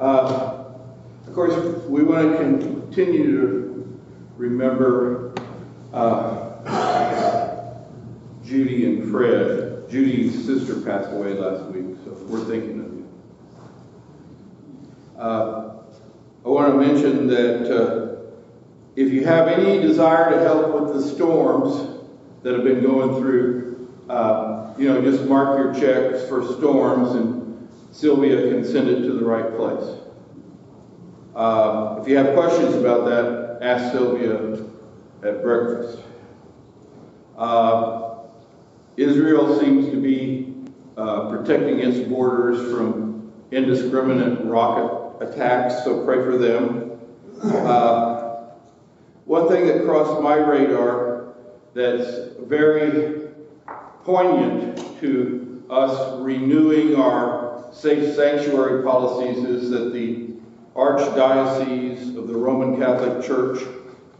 Uh, Of course, we want to continue to remember uh, Judy and Fred. Judy's sister passed away last week, so we're thinking of you. Uh, I want to mention that uh, if you have any desire to help with the storms that have been going through, uh, you know, just mark your checks for storms and Sylvia can send it to the right place. Uh, if you have questions about that, ask Sylvia at breakfast. Uh, Israel seems to be uh, protecting its borders from indiscriminate rocket attacks, so pray for them. Uh, one thing that crossed my radar that's very poignant to us renewing our safe sanctuary policies is that the Archdiocese of the Roman Catholic Church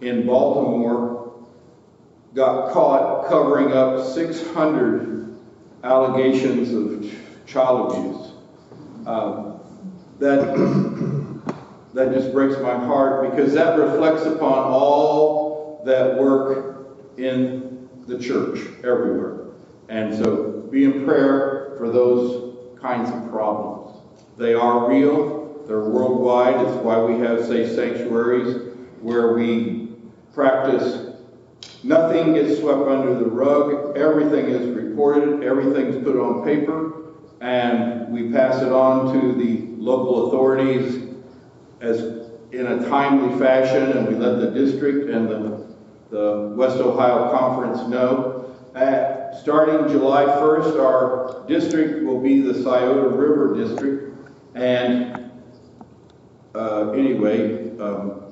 in Baltimore got caught covering up 600 allegations of child abuse. Um, that, that just breaks my heart because that reflects upon all that work in the church everywhere. And so be in prayer for those kinds of problems. They are real, they're worldwide. It's why we have safe sanctuaries where we practice Nothing gets swept under the rug. Everything is reported. Everything's put on paper. And we pass it on to the local authorities as in a timely fashion. And we let the district and the, the West Ohio Conference know. Starting July 1st, our district will be the Scioto River District. And uh, anyway, um,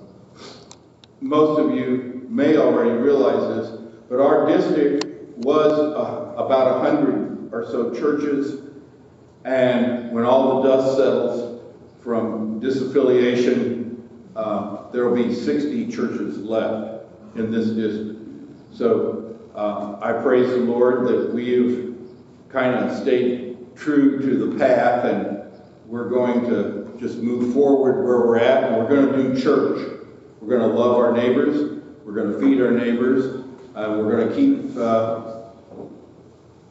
most of you may already realize this, but our district was uh, about 100 or so churches, and when all the dust settles from disaffiliation, uh, there will be 60 churches left in this district. So uh, I praise the Lord that we've kind of stayed true to the path, and we're going to just move forward where we're at, and we're going to do church. We're going to love our neighbors. We're going to feed our neighbors, and we're going to keep uh,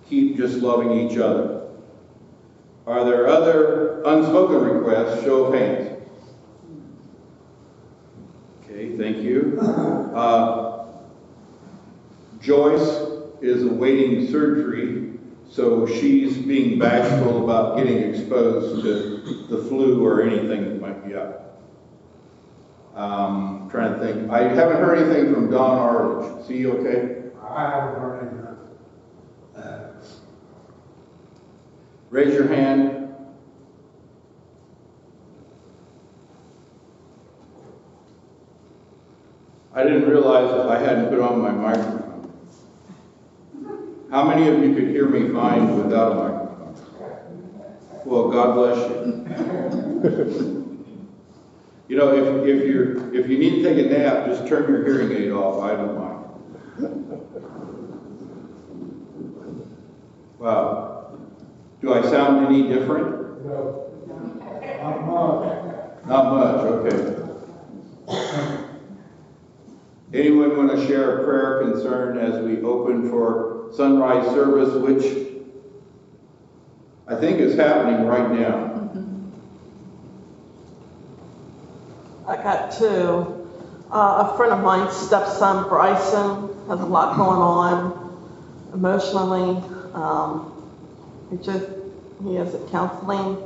keep just loving each other. Are there other unspoken requests? Show of hands. Okay, thank you. Uh, Joyce is awaiting surgery, so she's being bashful about getting exposed to the flu or anything that might be up. Um, trying to think. I haven't heard anything from Don Arledge. Is he okay? I haven't heard anything. Raise your hand. I didn't realize that I hadn't put on my microphone. How many of you could hear me fine without a microphone? Well, God bless you. You know, if, if you're, if you need to take a nap, just turn your hearing aid off, I don't mind. Wow. Do I sound any different? No. Not much. Not much, okay. Anyone want to share a prayer concern as we open for sunrise service, which I think is happening right now? I got two. Uh, a friend of mine's stepson, Bryson, has a lot going on emotionally. Um, he just, he at counseling,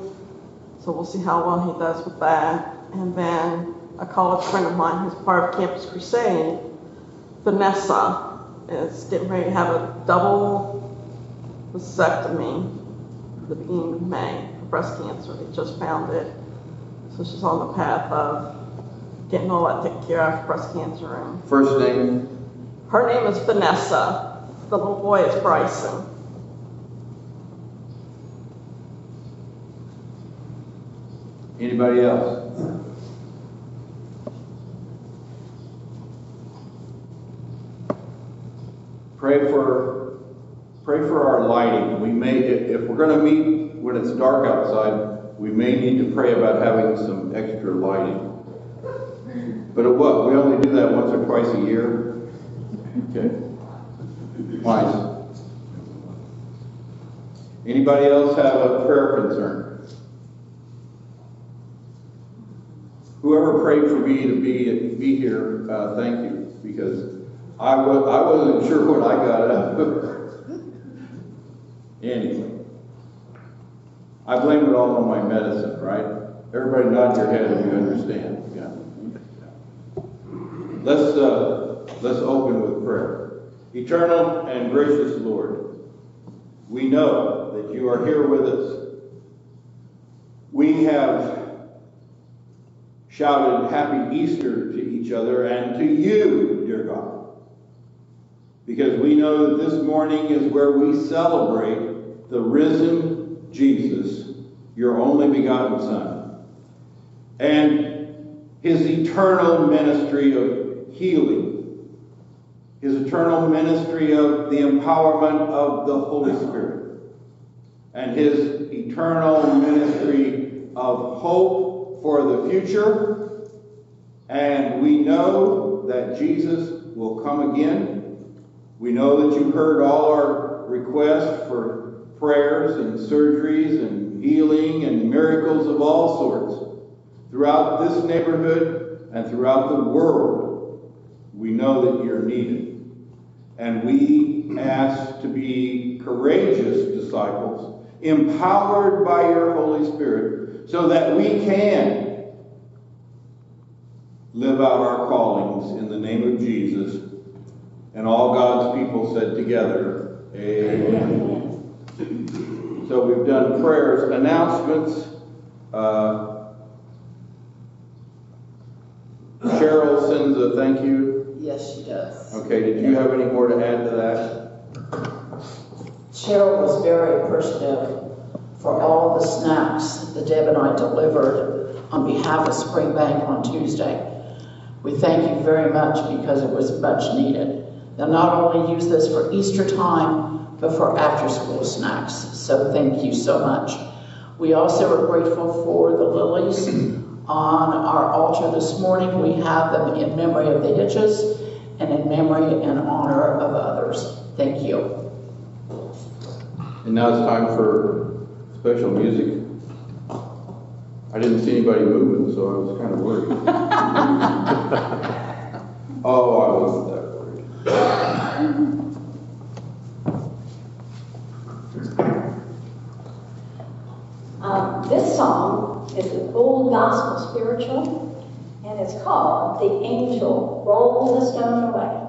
so we'll see how well he does with that. And then a college friend of mine who's part of Campus Crusade, Vanessa, is getting ready to have a double mastectomy at the beginning of May for breast cancer. They just found it. So she's on the path of getting all that taken care of, breast cancer. And First name? her name is Vanessa. The little boy is Bryson. Anybody else? Pray for, pray for our lighting. We may, if, we're gonna meet when it's dark outside, we may need to pray about having some extra lighting. But at what, we only do that once or twice a year? Okay. Twice. Anybody else have a prayer concern? Whoever prayed for me to be, be here, uh, thank you, because I wa, I wasn't sure when I got up. Anyway. I blame it all on my medicine, right? Everybody nod your head if you understand, yeah. Let's, uh, let's open with prayer. Eternal and gracious Lord, we know that you are here with us. We have shouted Happy Easter to each other and to you, dear God. Because we know that this morning is where we celebrate the risen Jesus, your only begotten Son, and his eternal ministry of healing, his eternal ministry of the empowerment of the Holy Spirit, and his eternal ministry of hope for the future. And we know that Jesus will come again. We know that you heard all our requests for prayers and surgeries and healing and miracles of all sorts throughout this neighborhood and throughout the world. We know that you're needed. And we ask to be courageous disciples, empowered by your Holy Spirit, so that we can live out our callings in the name of Jesus. And all God's people said together, Amen. So we've done prayers, announcements. Uh, Cheryl sends a thank you. Yes, she does. Okay, did you have any more to add to that? Cheryl was very appreciative for all the snacks that Deb and I delivered on behalf of Springbank on Tuesday. We thank you very much because it was much needed. They'll not only use this for Easter time, but for after-school snacks. So thank you so much. We also are grateful for the lilies on our altar this morning. We have them in memory of the Hitches and in memory and honor of others. Thank you. And now it's time for special music. I didn't see anybody moving, so I was kind of worried. oh, I wasn't Um, this song is an old gospel spiritual, and it's called The Angel Roll the Stone Away.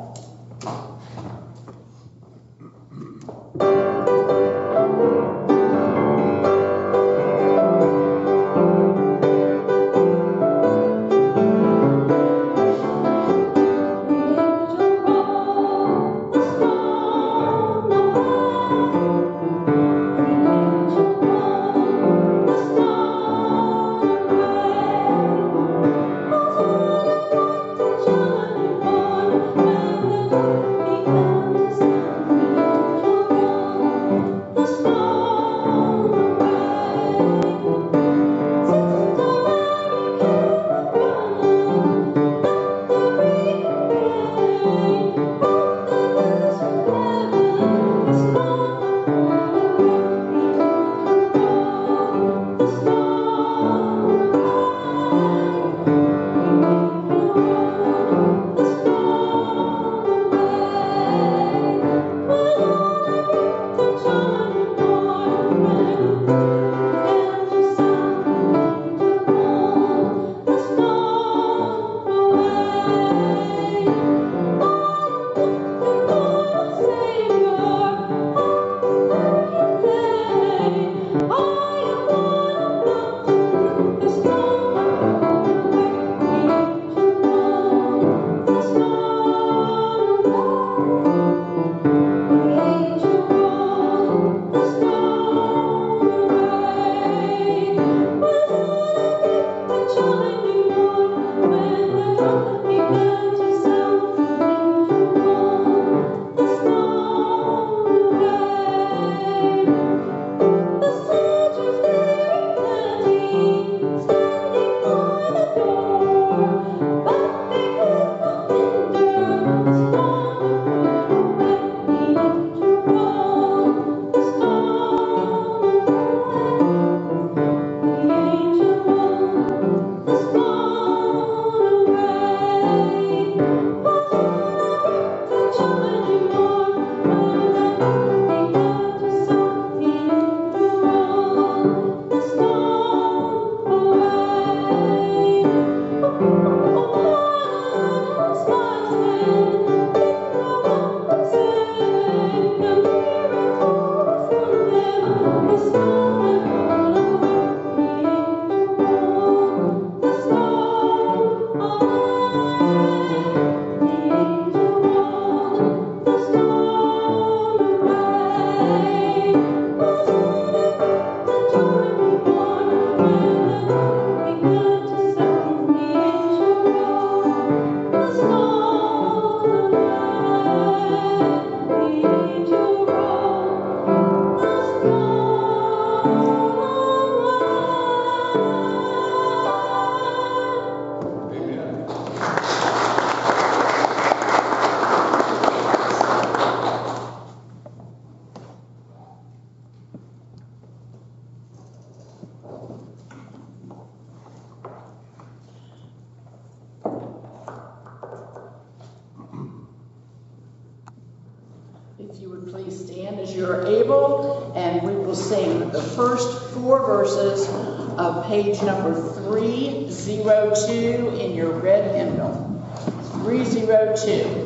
You would please stand as you're able, and we will sing the first four verses of page number 302 in your red hymnal. 302.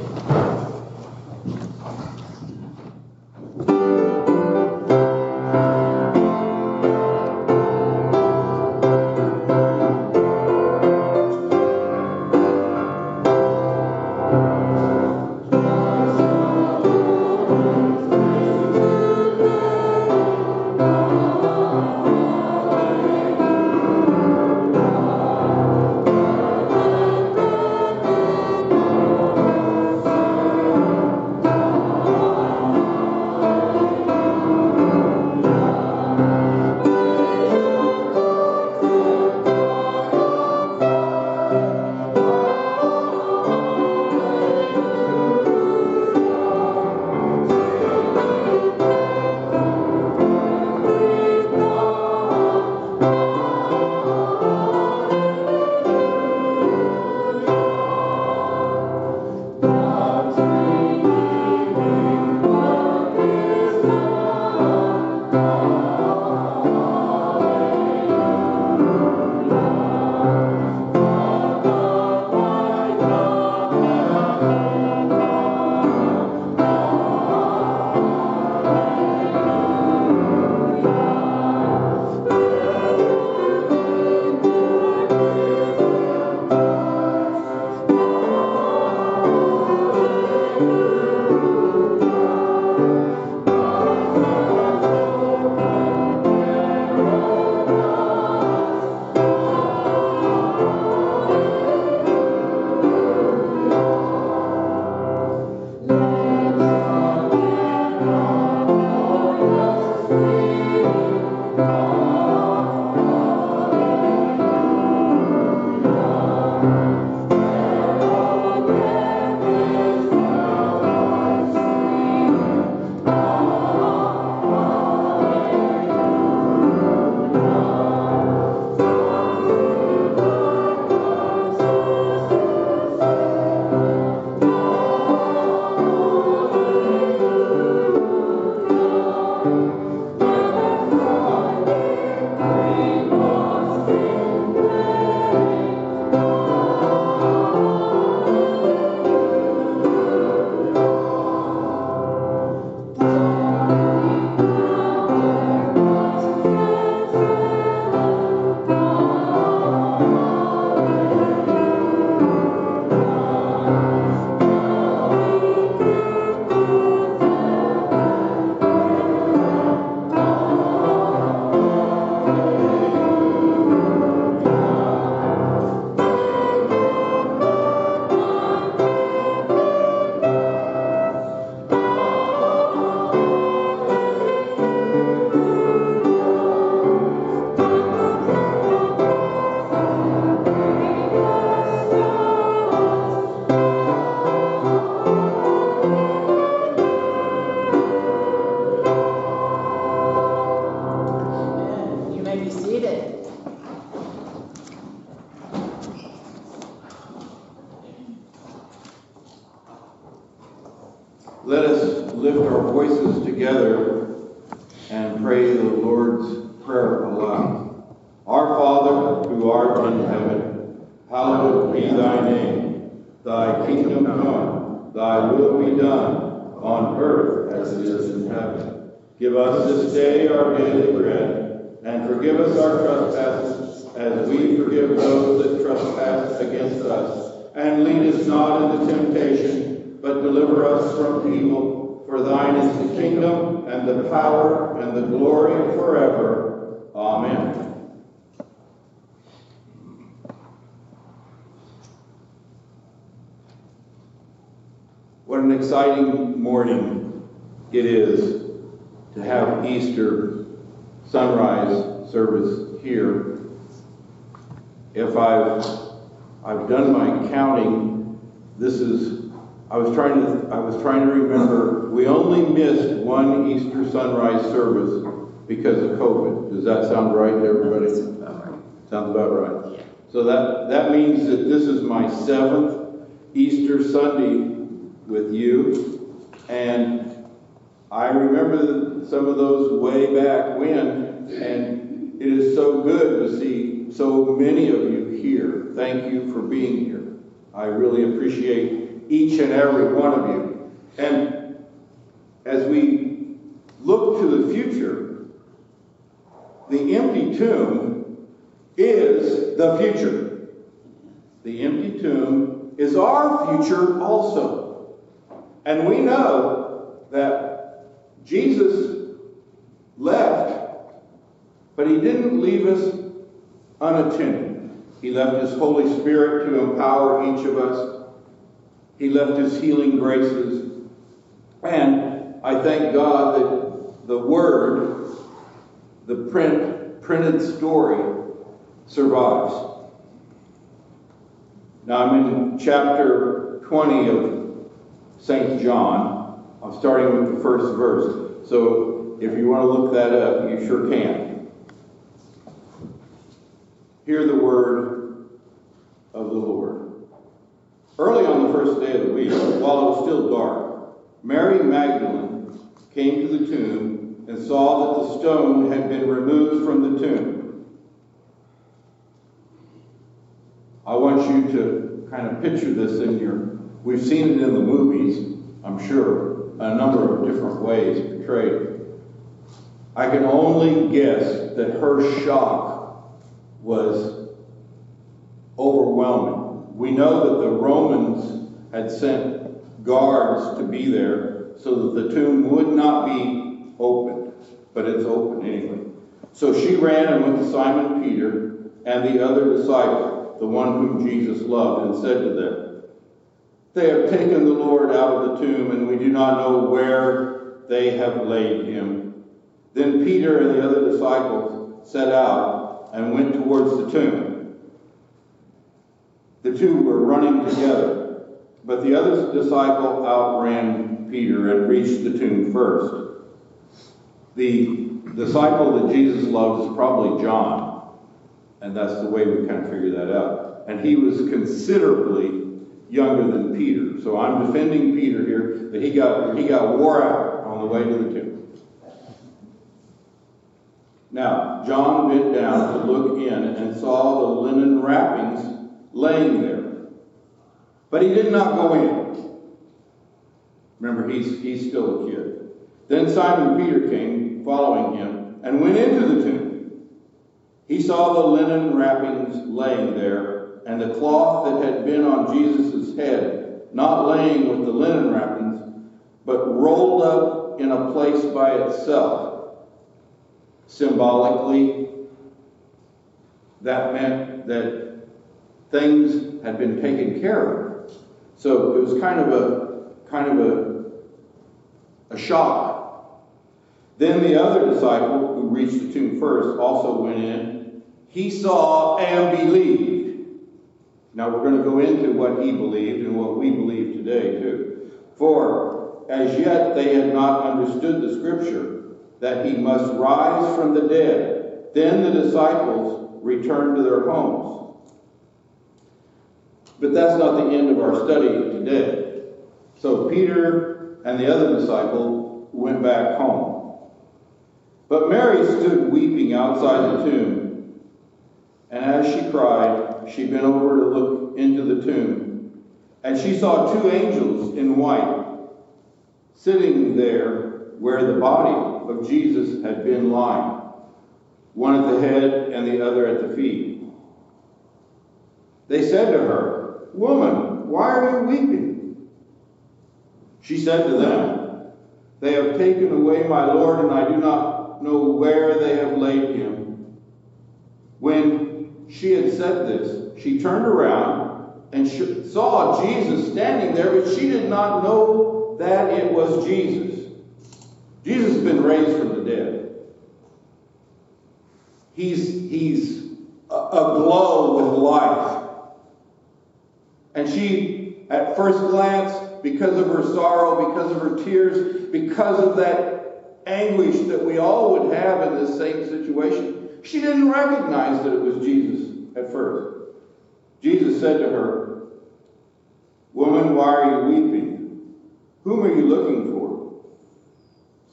Let us lift our voices together and pray the Lord's Prayer aloud. Our Father, who art in heaven, hallowed be thy name. Thy kingdom come, thy will be done, on earth as it is in heaven. Give us this day our daily bread, and forgive us our trespasses, as we forgive those that trespass against us. And lead us not into temptation, but deliver us from evil. For thine is the kingdom, and the power, and the glory forever. Amen. What an exciting morning it is to have Easter sunrise service here. If I've, I've done my counting, this is, I was trying to, I was trying to remember, we only missed one Easter sunrise service because of COVID. Does that sound right to everybody? Sounds about right. So that, that means that this is my seventh Easter Sunday with you. And I remember some of those way back when, and it is so good to see so many of you here. Thank you for being here. I really appreciate each and every one of you. And as we look to the future, the empty tomb is the future. The empty tomb is our future also. And we know that Jesus left, but he didn't leave us unattended. He left his Holy Spirit to empower each of us. He left his healing graces. And I thank God that the Word, the print, printed story, survives. Now I'm in chapter 20 of St. John. I'm starting with the first verse. So if you want to look that up, you sure can. Hear the word of the Lord. Early on the first day of the week, while it was still dark, Mary Magdalene came to the tomb and saw that the stone had been removed from the tomb. I want you to kind of picture this in your, we've seen it in the movies, I'm sure, a number of different ways portrayed. I can only guess that her shock was overwhelming. We know that the Romans had sent guards to be there so that the tomb would not be opened, but it's open anyway. So she ran and went to Simon Peter and the other disciple, the one whom Jesus loved, and said to them, They have taken the Lord out of the tomb, and we do not know where they have laid him. Then Peter and the other disciples set out and went towards the tomb. The two were running together, but the other disciple outran Peter and reached the tomb first. The disciple that Jesus loved is probably John, and that's the way we kind of figure that out. And he was considerably younger than Peter. So I'm defending Peter here that he got he got wore out on the way to the tomb. Now, John bent down to look in and saw the linen wrappings laying there. But he did not go in. Remember, he's, he's still a kid. Then Simon Peter came, following him, and went into the tomb. He saw the linen wrappings laying there, and the cloth that had been on Jesus' head, not laying with the linen wrappings, but rolled up in a place by itself. Symbolically, that meant that things had been taken care of. So it was kind of a kind of a, a shock. Then the other disciple who reached the tomb first also went in. He saw and believed. Now we're going to go into what he believed and what we believe today too. For as yet they had not understood the scripture that he must rise from the dead. Then the disciples returned to their homes. But that's not the end of our study today. So Peter and the other disciple went back home. But Mary stood weeping outside the tomb. And as she cried, she bent over to look into the tomb. And she saw two angels in white sitting there where the body of Jesus had been lying, one at the head and the other at the feet. They said to her, Woman, why are you weeping? She said to them, They have taken away my Lord, and I do not know where they have laid him. When she had said this, she turned around and saw Jesus standing there, but she did not know that it was Jesus. Jesus has been raised from the dead. He's, he's aglow with life. And she, at first glance, because of her sorrow, because of her tears, because of that anguish that we all would have in this same situation, she didn't recognize that it was Jesus at first. Jesus said to her, Woman, why are you weeping? Whom are you looking for?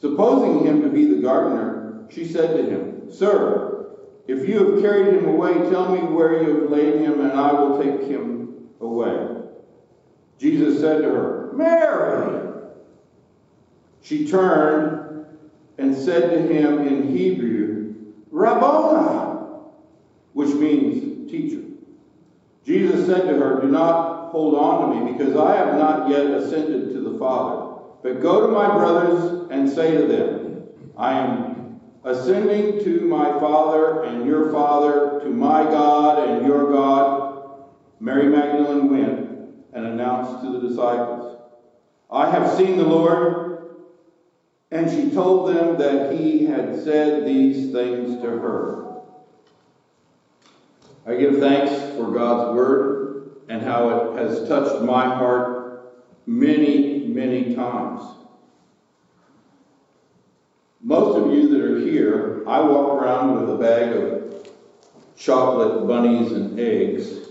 Supposing him to be the gardener, she said to him, Sir, if you have carried him away, tell me where you have laid him, and I will take him away. Jesus said to her, Mary! She turned and said to him in Hebrew, Rabboni, which means teacher. Jesus said to her, Do not hold on to me, because I have not yet ascended to the Father. But go to my brothers and say to them, I am ascending to my Father and your Father, to my God and your God. Mary Magdalene went and announced to the disciples, I have seen the Lord. And she told them that he had said these things to her. I give thanks for God's word and how it has touched my heart many, many times. Most of you that are here, I walk around with a bag of chocolate bunnies and eggs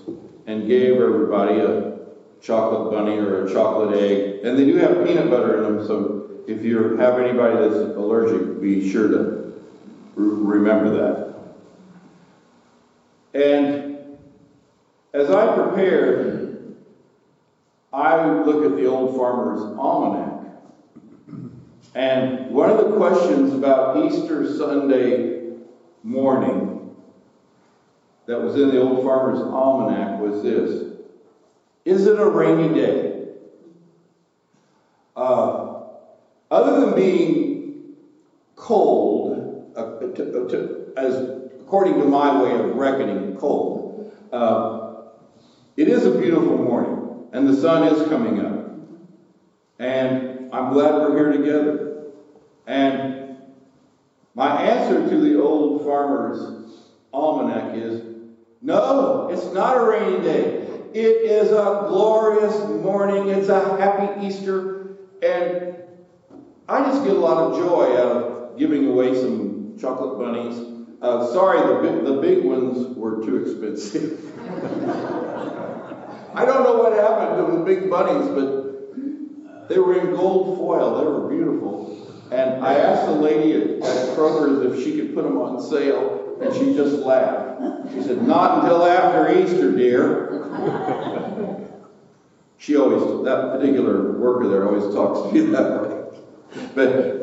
and gave everybody a chocolate bunny or a chocolate egg. And they do have peanut butter in them, so if you have anybody that's allergic, be sure to remember that. And as I prepared, I look at the Old Farmer's Almanac. And one of the questions about Easter Sunday morning that was in the Old Farmer's Almanac was this Is it a rainy day? Uh, other than being cold, uh, to, to, as according to my way of reckoning cold, uh, it is a beautiful morning, and the sun is coming up. And I'm glad we're here together. And my answer to the old farmer's almanac is no, it's not a rainy day. It is a glorious morning. It's a happy Easter. And I just get a lot of joy out of giving away some chocolate bunnies. Uh, sorry, the big, the big ones were too expensive. I don't know what happened to the big bunnies, but they were in gold foil. They were beautiful. And I asked the lady at, at Kroger's if she could put them on sale, and she just laughed. She said, Not until after Easter, dear. She always, that particular worker there always talks to me that way. But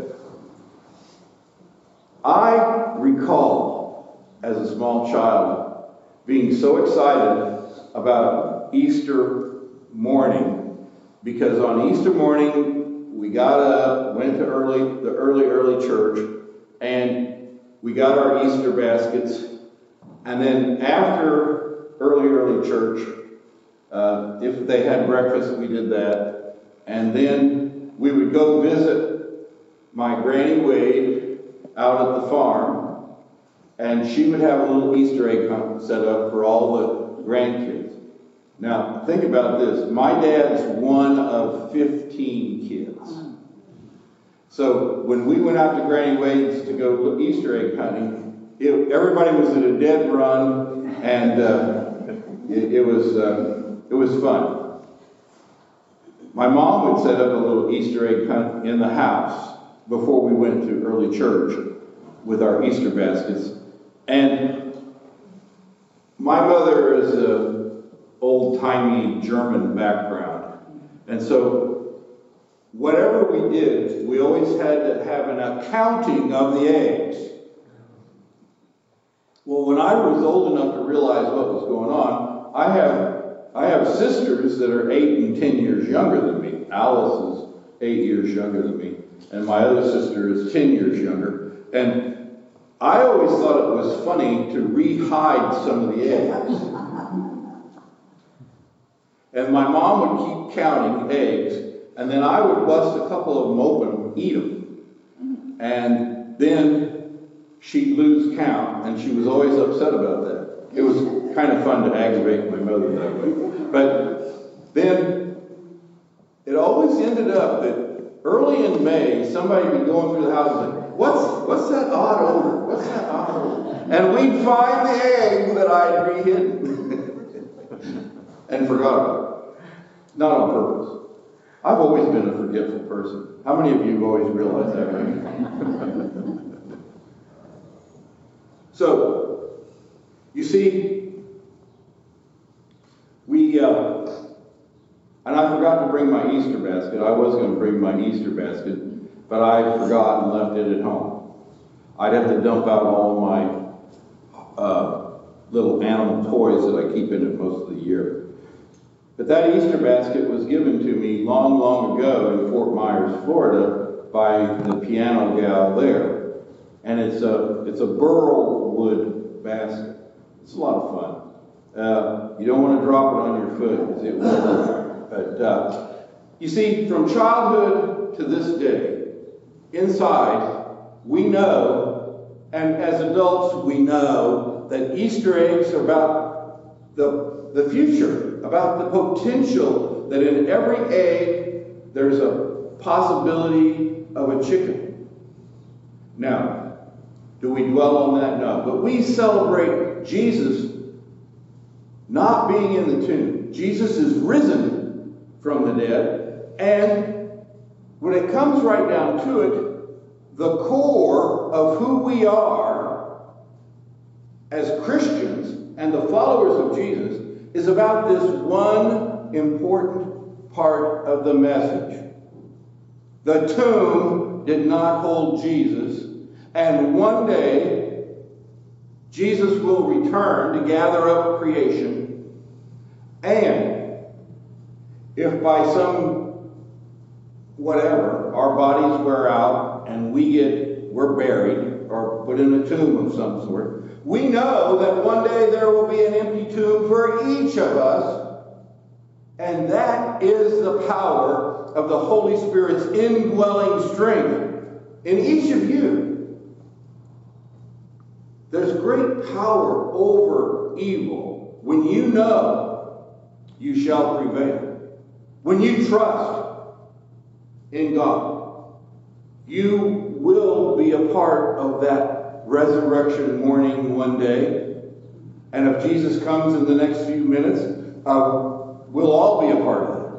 I recall as a small child being so excited about Easter morning because on Easter morning we got up, went to early the early early church, and we got our Easter baskets, and then after early early church, uh, if they had breakfast, we did that, and then we would go visit my granny Wade out at the farm, and she would have a little Easter egg hunt set up for all the grandkids. Now, think about this. My dad's one of 15 kids. So when we went out to Granny Wade's to go Easter egg hunting, it, everybody was at a dead run, and uh, it, it was uh, it was fun. My mom would set up a little Easter egg hunt in the house before we went to early church with our Easter baskets, and my mother is a old timey German background, and so whatever we did, we always had to have an accounting of the eggs. Well, when I was old enough to realize what was going on, I have I have sisters that are eight and ten years younger than me. Alice is eight years younger than me, and my other sister is ten years younger. And I always thought it was funny to re-hide some of the eggs. And my mom would keep counting eggs, and then I would bust a couple of them open and eat them. And then she'd lose count, and she was always upset about that. It was kind of fun to aggravate my mother that way. But then it always ended up that early in May, somebody would be going through the house and say, What's, what's that odd odor? What's that odd odor? And we'd find the egg that I'd re-hidden and forgot about it. Not on purpose. I've always been a forgetful person. How many of you have always realized that? so, you see, we, uh, and I forgot to bring my Easter basket. I was going to bring my Easter basket, but I forgot and left it at home. I'd have to dump out all my uh, little animal toys that I keep in it most of the year. But that Easter basket was given to me long, long ago in Fort Myers, Florida, by the piano gal there. And it's a, it's a burl wood basket. It's a lot of fun. Uh, you don't want to drop it on your foot because it will. But uh, you see, from childhood to this day, inside, we know, and as adults, we know that Easter eggs are about the, the future, about the potential that in every egg there's a possibility of a chicken. Now, do we dwell on that? No. But we celebrate Jesus not being in the tomb. Jesus is risen from the dead. And when it comes right down to it, the core of who we are as Christians and the followers of Jesus is about this one important part of the message. The tomb did not hold Jesus, and one day Jesus will return to gather up creation, and if by some whatever our bodies wear out and we get we're buried or put in a tomb of some sort, we know that one day there will be an empty tomb for each of us, and that is the power of the Holy Spirit's indwelling strength in each of you. There's great power over evil when you know you shall prevail. When you trust in God, you will be a part of that resurrection morning one day. And if Jesus comes in the next few minutes, uh, we'll all be a part of it.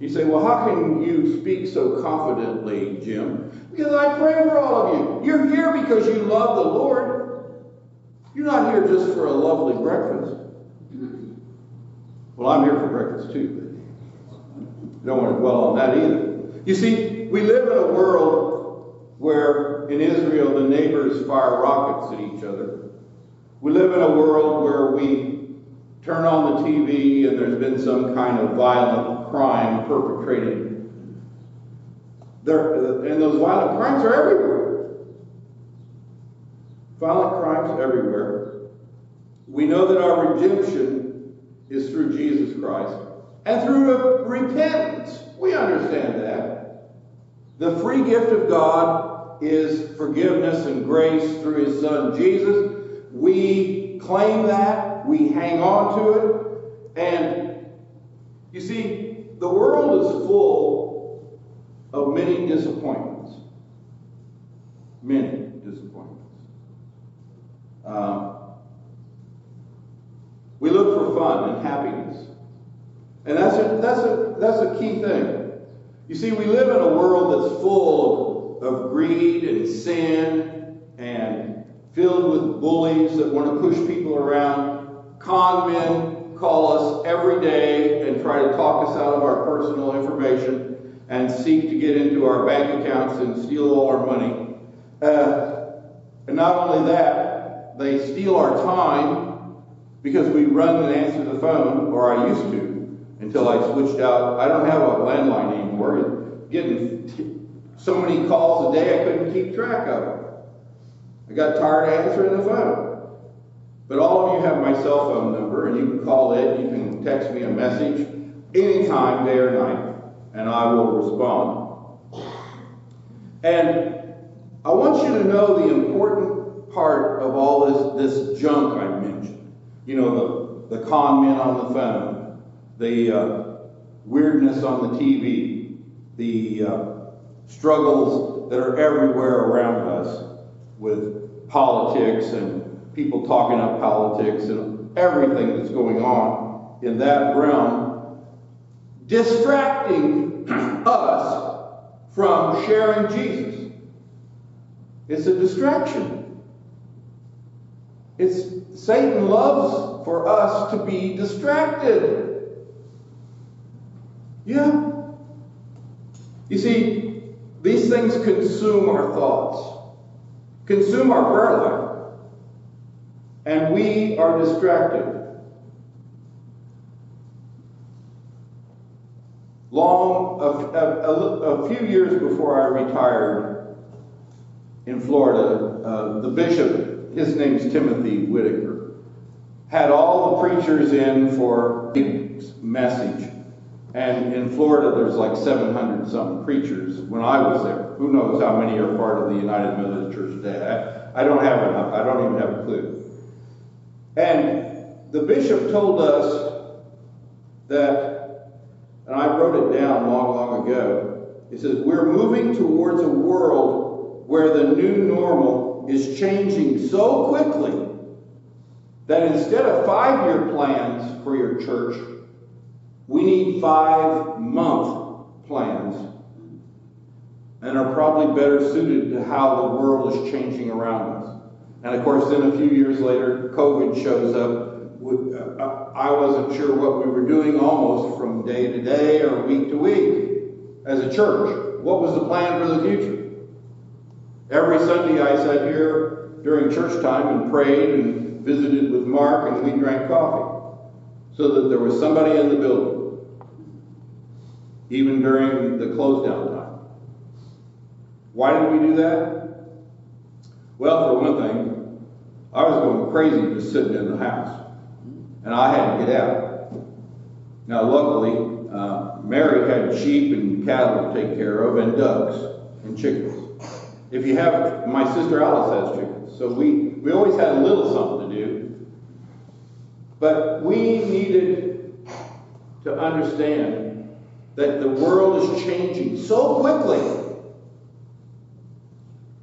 You say, well, how can you speak so confidently, Jim? Because I pray for all of you. You're here because you love the Lord. You're not here just for a lovely breakfast. Well, I'm here for breakfast too, but don't want to dwell on that either. You see, we live in a world where in Israel the neighbors fire rockets at each other. We live in a world where we turn on the TV and there's been some kind of violent crime perpetrated. There, and those violent crimes are everywhere. Violent crimes everywhere. We know that our redemption is through Jesus Christ and through repentance. We understand that. The free gift of God is forgiveness and grace through His Son Jesus. We claim that, we hang on to it, and you see, the world is full of many disappointments. Many disappointments. Um, we look for fun and happiness. And that's a, that's a, that's a key thing. You see, we live in a world that's full of, of greed and sin and filled with bullies that want to push people around. Con men call us every day and try to talk us out of our personal information. and seek to get into our bank accounts and steal all our money. Uh, and not only that, they steal our time because we run and answer the phone, or I used to, until I switched out. I don't have a landline anymore. Getting so many calls a day, I couldn't keep track of them. I got tired of answering the phone. But all of you have my cell phone number, and you can call it, you can text me a message anytime, day or night, and I will respond. And I want you to know the important part of all this, this junk I mentioned. You know, the, the con men on the phone, the uh, weirdness on the TV, the uh, struggles that are everywhere around us with politics and people talking up politics and everything that's going on in that realm, distracting us from sharing Jesus. It's a distraction. It's Satan loves for us to be distracted. Yeah. You see, these things consume our thoughts, consume our prayer life, and we are distracted. Long, a, a, a, few years before I retired in Florida, uh, the bishop, his name's Timothy Whitaker, had all the preachers in for a message. And in Florida, there's like 700 something preachers when I was there. Who knows how many are part of the United Methodist Church today? I, I don't have enough. I don't even have a clue. And the bishop told us that, and I wrote it down long, long ago. He says, We're moving towards a world where the new normal is changing so quickly that instead of five year plans for your church, we need five month plans and are probably better suited to how the world is changing around us. And of course, then a few years later, COVID shows up. Uh, I wasn't sure what we were doing almost from day to day or week to week as a church. What was the plan for the future? Every Sunday I sat here during church time and prayed and visited with Mark and we drank coffee so that there was somebody in the building, even during the close down time. Why did we do that? Well, for one thing, I was going crazy just sitting in the house, and I had to get out. Now, luckily, uh, Mary had sheep and cattle to take care of, and ducks and chickens. If you have, my sister Alice has chickens, so we, we always had a little something to do. But we needed to understand that the world is changing so quickly.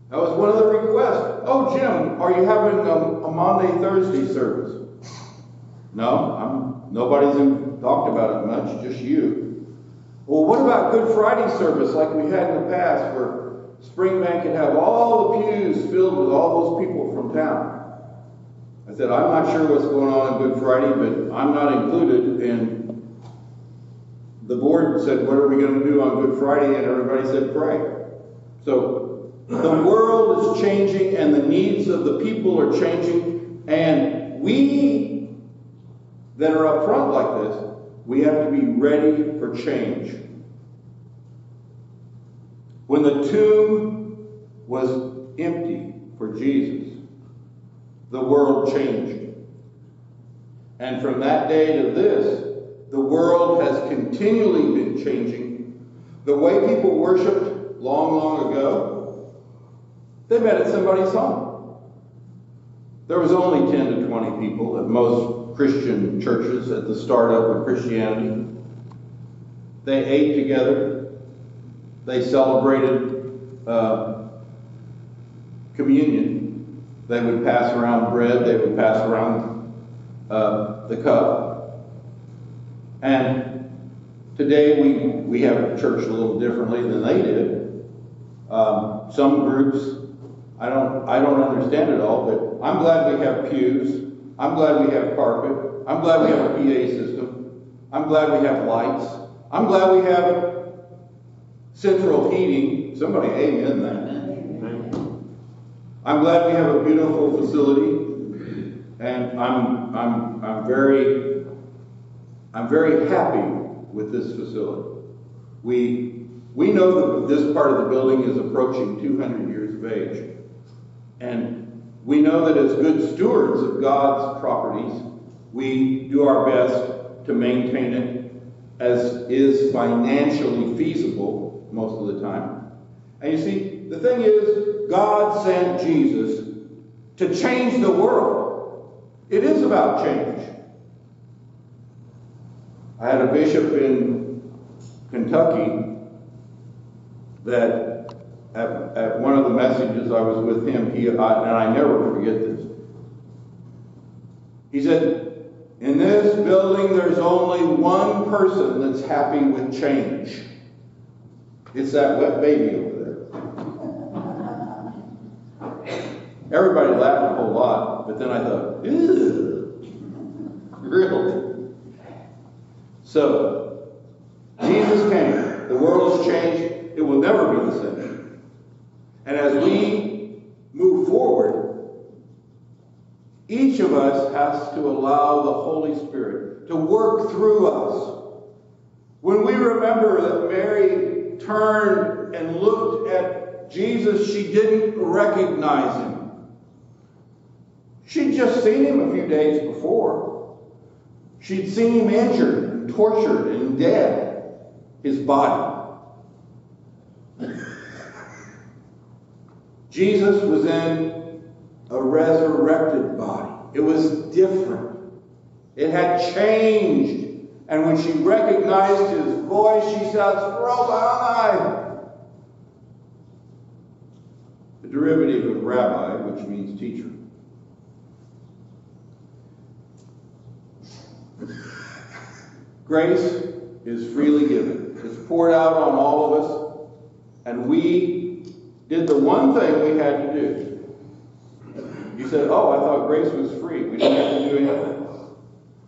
That was one of the requests. Oh, Jim, are you having a, a Monday, Thursday service? No, I'm, nobody's talked about it much, just you. Well, what about Good Friday service like we had in the past where Springbank could have all the pews filled with all those people from town? I said, I'm not sure what's going on on Good Friday, but I'm not included. And the board said, What are we going to do on Good Friday? And everybody said, Pray. So the world is changing and the needs of the people are changing. And we that are up front like this, we have to be ready for change. When the tomb was empty for Jesus, the world changed. And from that day to this, the world has continually been changing. The way people worshiped long, long ago, they met at somebody's home. There was only 10 to 20 people at most Christian churches at the startup of Christianity. They ate together. They celebrated uh, communion. They would pass around bread. They would pass around uh, the cup. And today we, we have church a little differently than they did. Um, some groups, I don't, I don't understand it all, but I'm glad we have pews. I'm glad we have carpet. I'm glad we have a PA system. I'm glad we have lights. I'm glad we have central heating. Somebody amen that. I'm glad we have a beautiful facility, and I'm, I'm, I'm very, I'm very happy with this facility. We, we know that this part of the building is approaching 200 years of age. And we know that as good stewards of God's properties, we do our best to maintain it as is financially feasible most of the time. And you see, the thing is, God sent Jesus to change the world. It is about change. I had a bishop in Kentucky that at, at one of the messages I was with him, he, I, and I never forget this. He said, In this building, there's only one person that's happy with change. It's that wet baby over there. Everybody laughed a whole lot, but then I thought, ew, really? So, Jesus came. The world has changed. It will never be the same. And as we move forward, each of us has to allow the Holy Spirit to work through us. When we remember that Mary turned and looked at Jesus, she didn't recognize him. She'd just seen him a few days before. She'd seen him injured tortured and dead, his body. Jesus was in a resurrected body. It was different. It had changed. And when she recognized his voice, she shouts, Rabbi! The derivative of rabbi, which means teacher. Grace is freely given. It's poured out on all of us. And we did the one thing we had to do. You said, oh, I thought grace was free. We didn't have to do anything.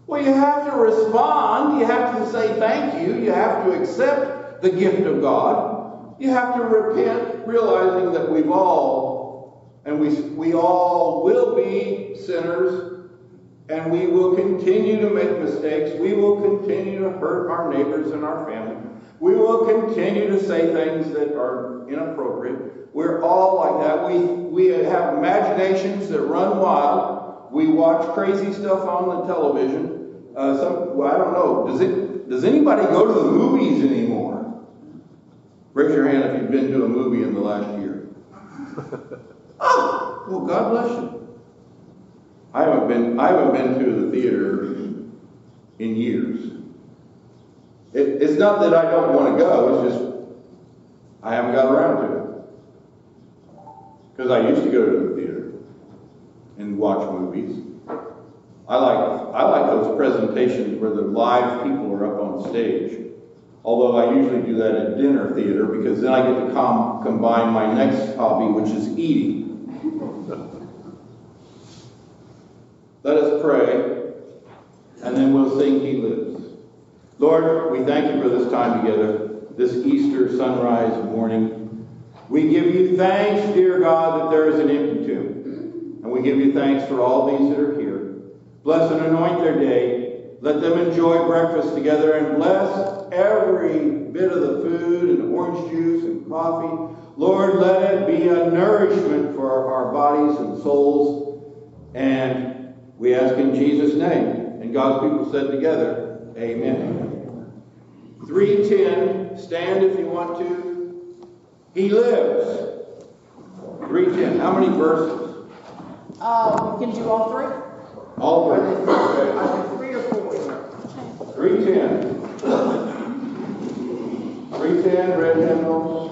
Well, you have to respond. You have to say thank you. You have to accept the gift of God. You have to repent, realizing that we've all, and we, we all will be sinners, and we will continue to make mistakes. We will continue to hurt our neighbors and our family. We will continue to say things that are inappropriate. We're all like that. We, we have imaginations that run wild. We watch crazy stuff on the television. Uh, some, well, I don't know. Does it? Does anybody go to the movies anymore? Raise your hand if you've been to a movie in the last year. oh, well, God bless you. I haven't been. I haven't been to the theater in years. It, it's not that I don't want to go. It's just I haven't got around to it. Because I used to go to the theater and watch movies. I like I like those presentations where the live people are up on stage. Although I usually do that at dinner theater because then I get to com- combine my next hobby, which is eating. Let us pray, and then we'll sing He Lives. Lord, we thank you for this time together, this Easter sunrise morning. We give you thanks, dear God, that there is an empty tomb. And we give you thanks for all these that are here. Bless and anoint their day. Let them enjoy breakfast together and bless every bit of the food and orange juice and coffee. Lord, let it be a nourishment for our bodies and souls. And we ask in Jesus' name. And God's people said together, Amen. 310, stand if you want to. He lives. 310. How many verses? Uh, we can do all three? All three. Okay. three or four? 310. 310, red hymnals.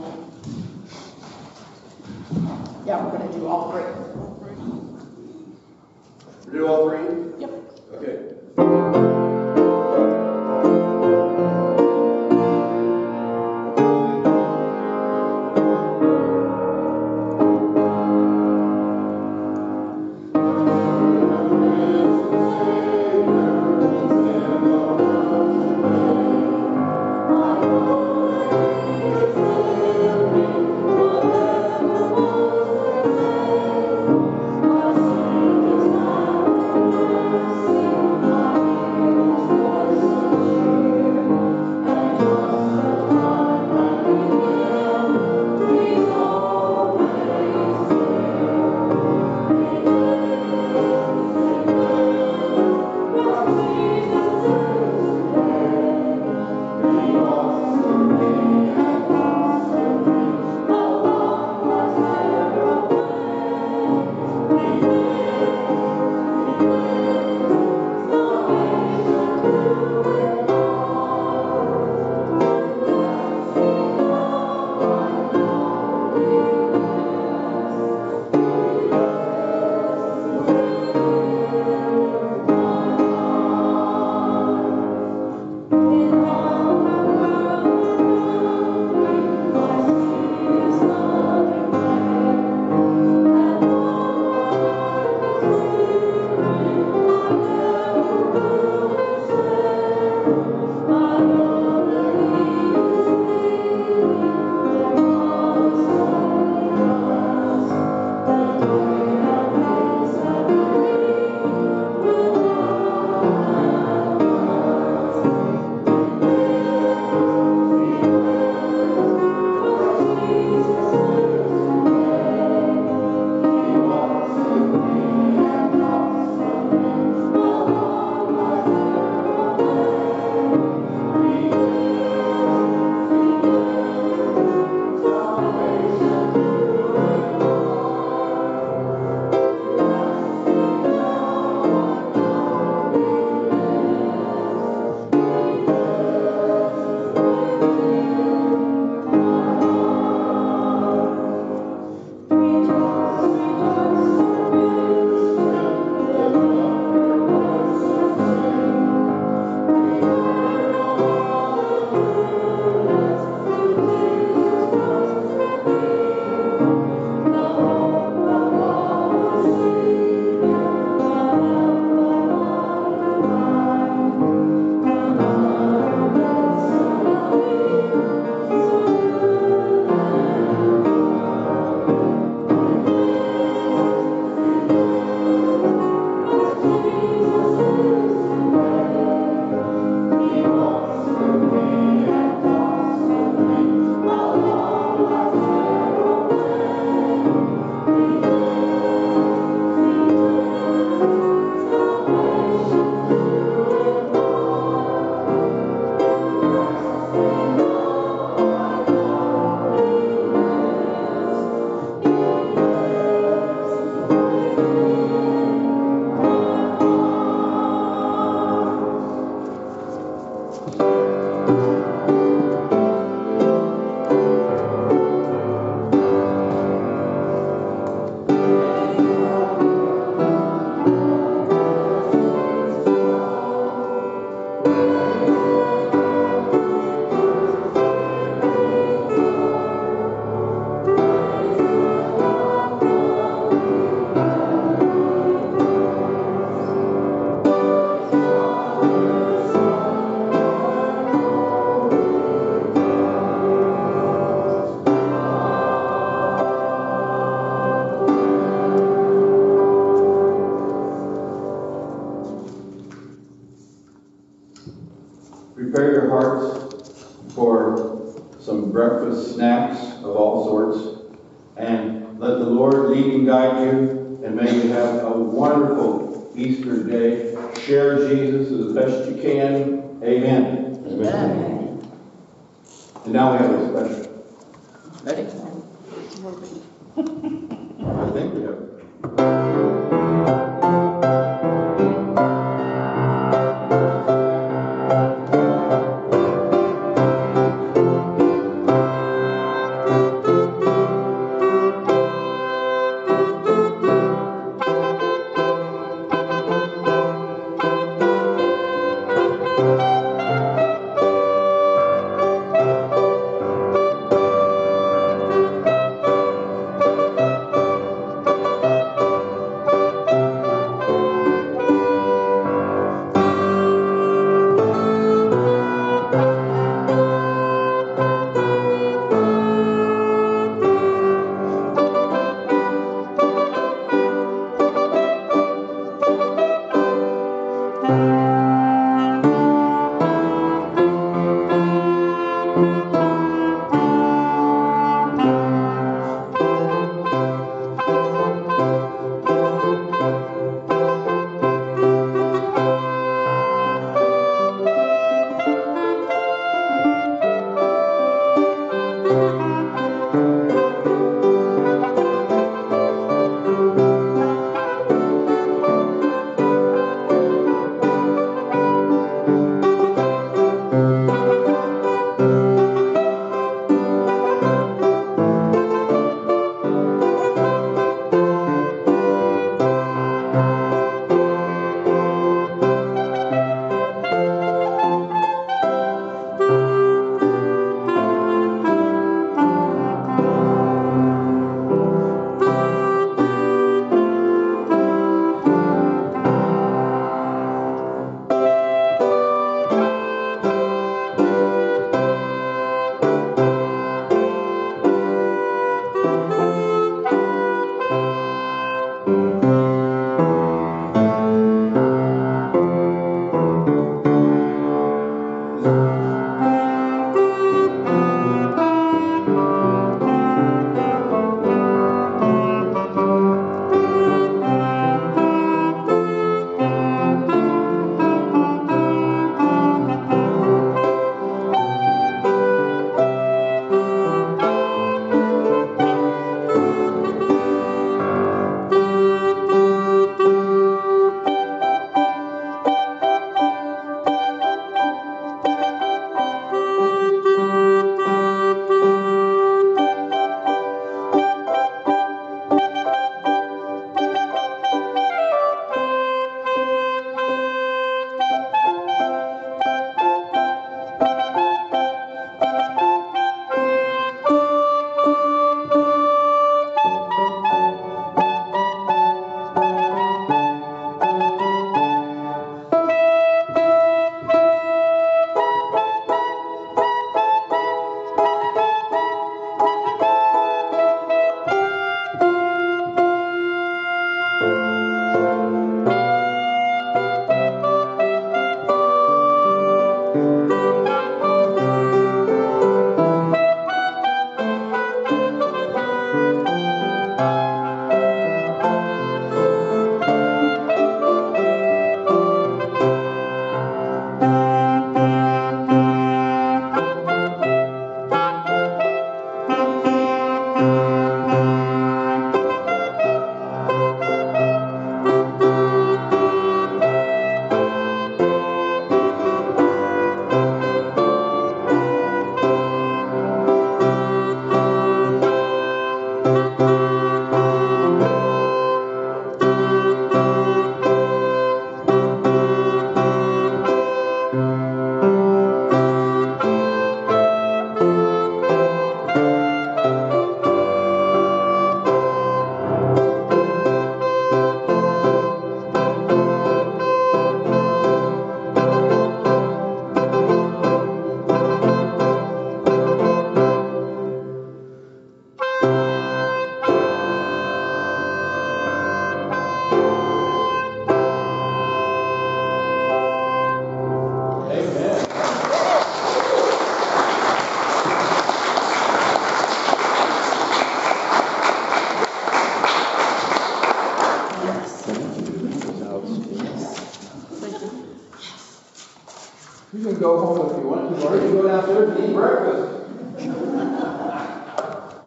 Yeah, we're gonna do all three. Do all three? Yep. Okay.